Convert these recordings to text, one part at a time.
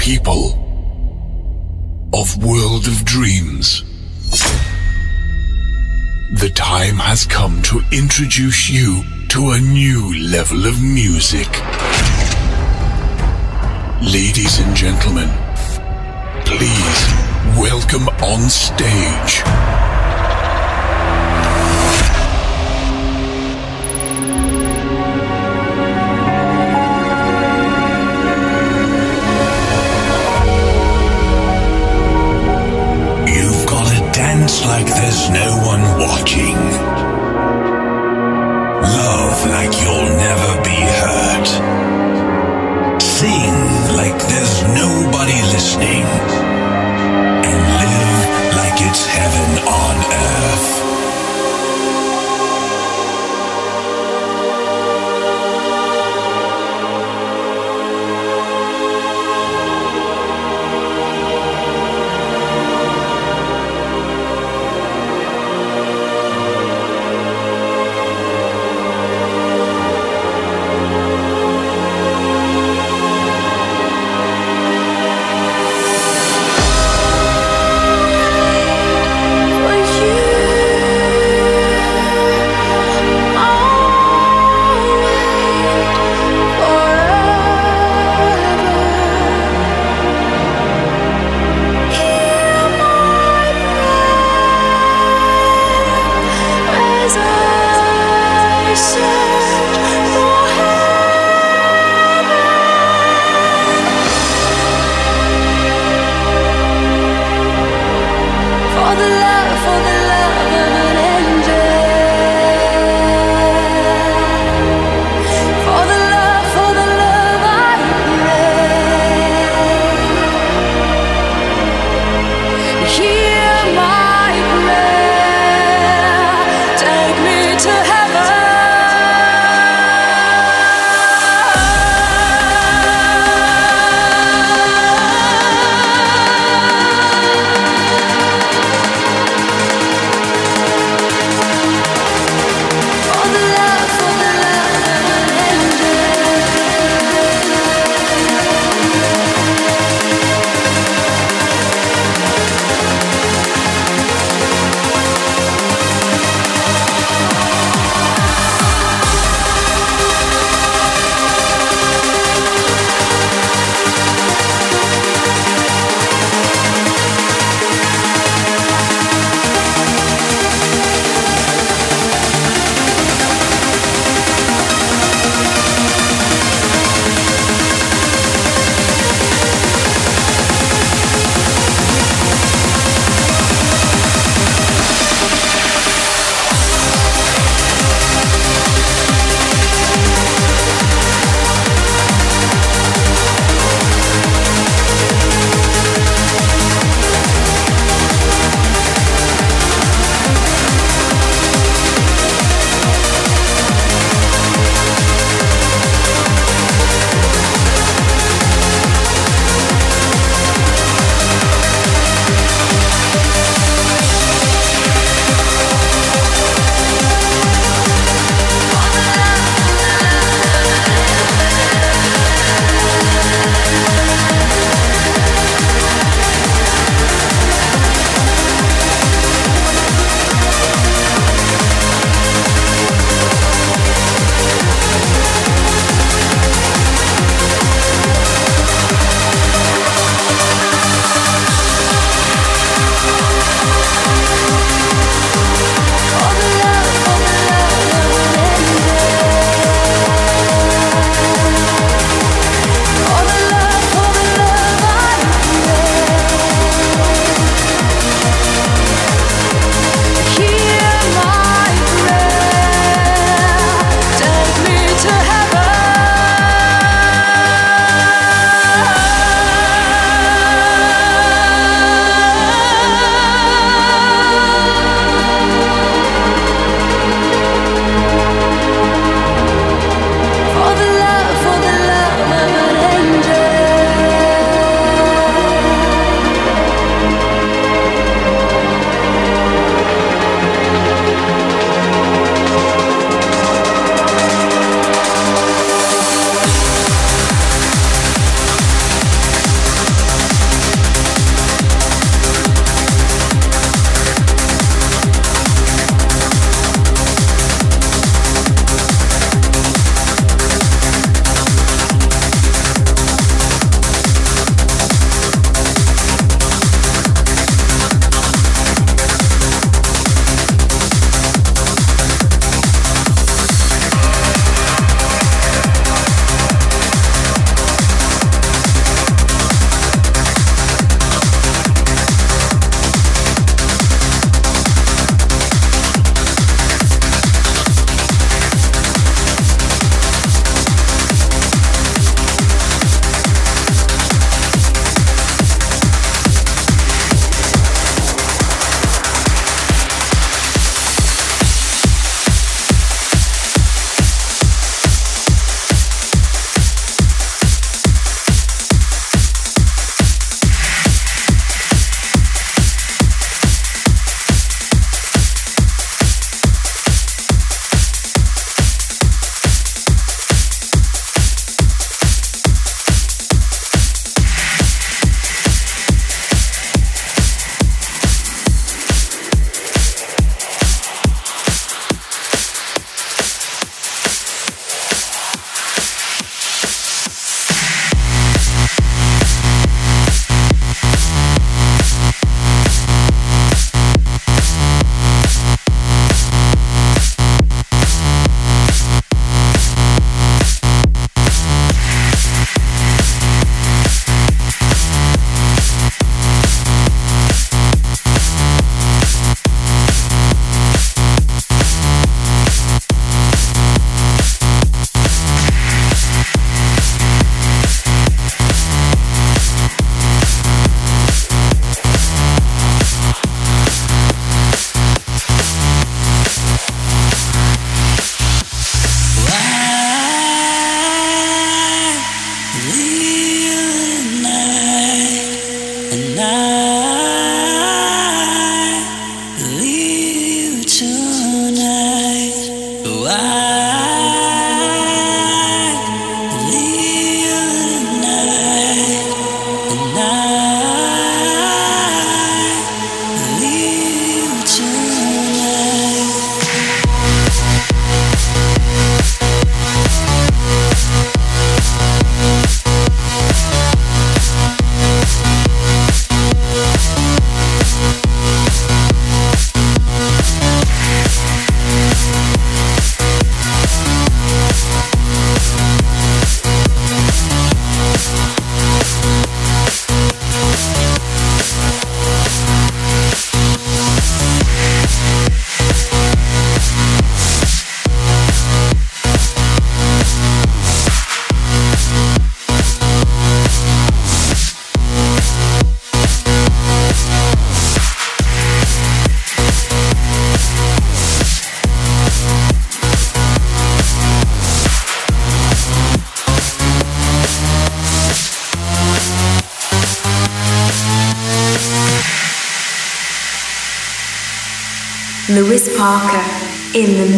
people of World of Dreams. The time has come to introduce you to a new level of music. Ladies and gentlemen, please welcome on stage.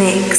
Mix.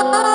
oh.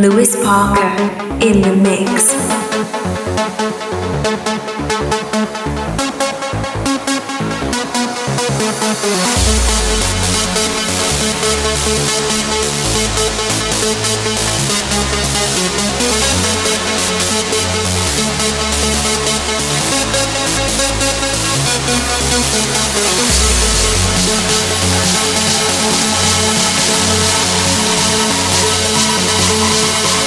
Luis Parker in the mix. Thank you. Thank you.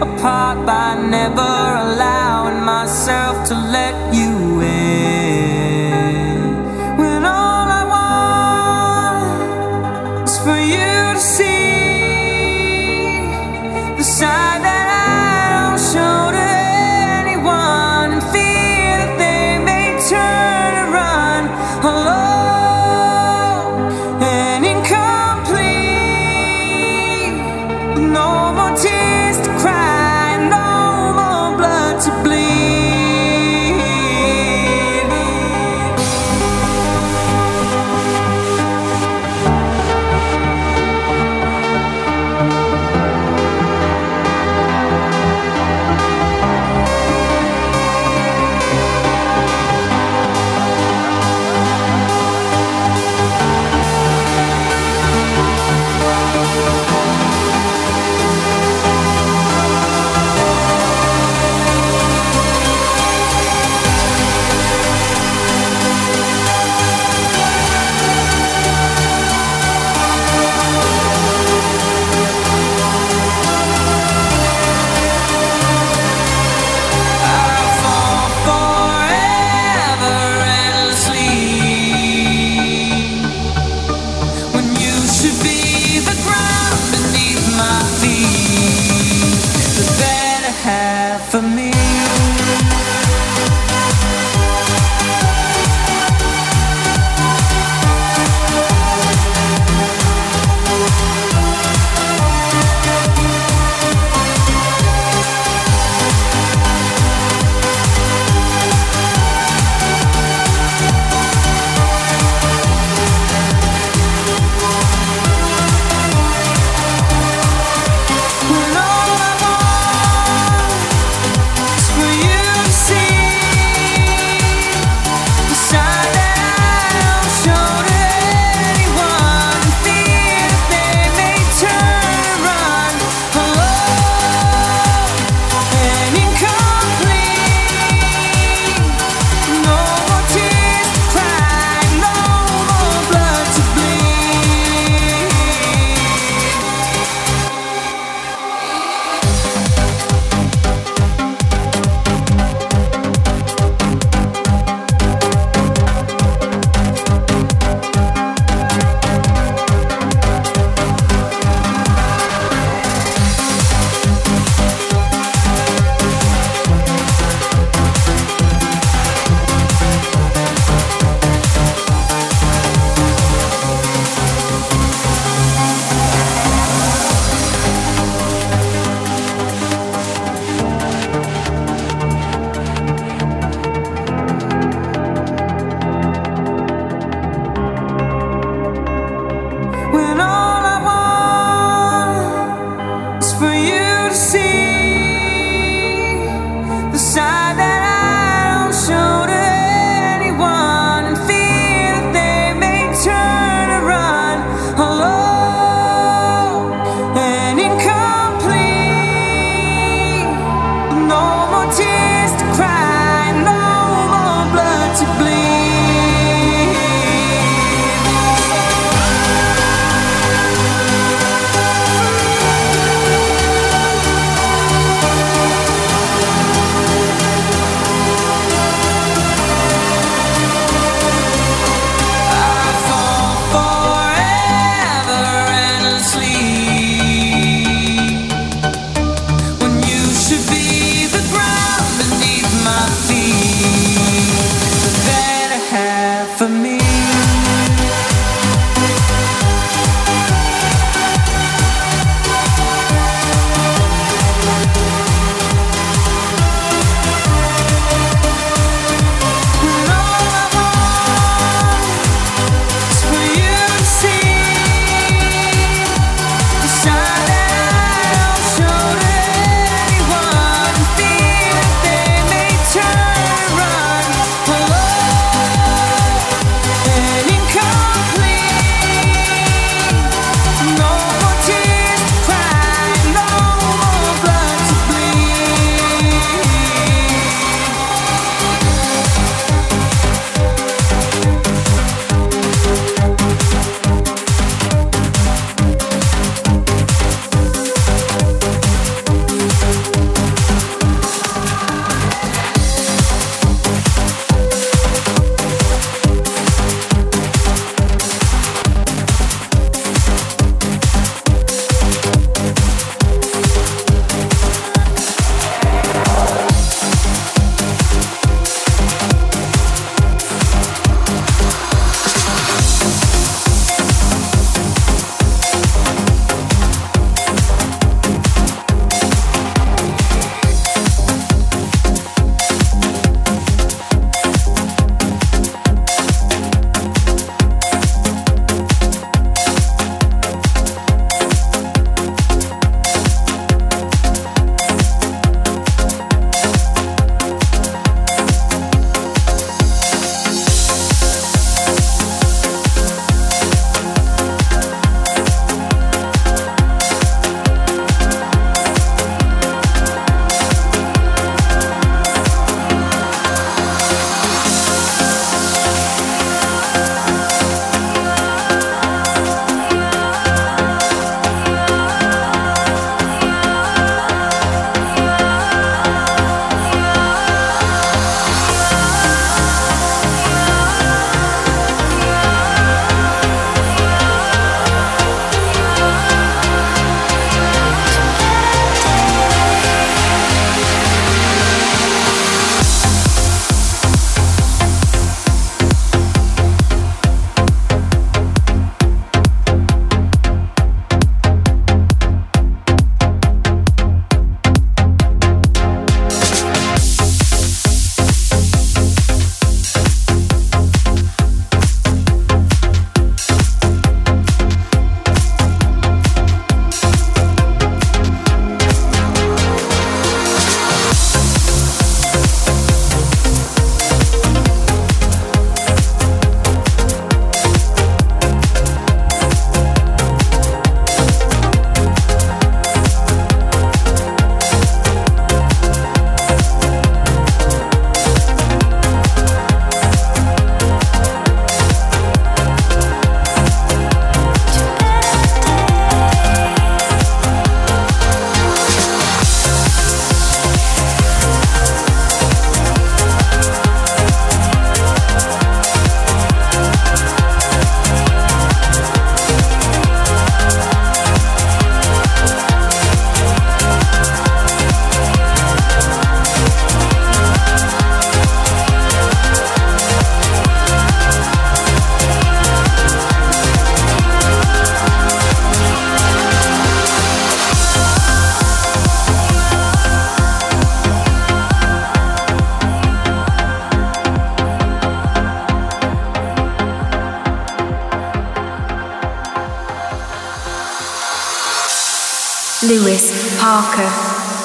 Apart by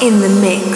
in the mix.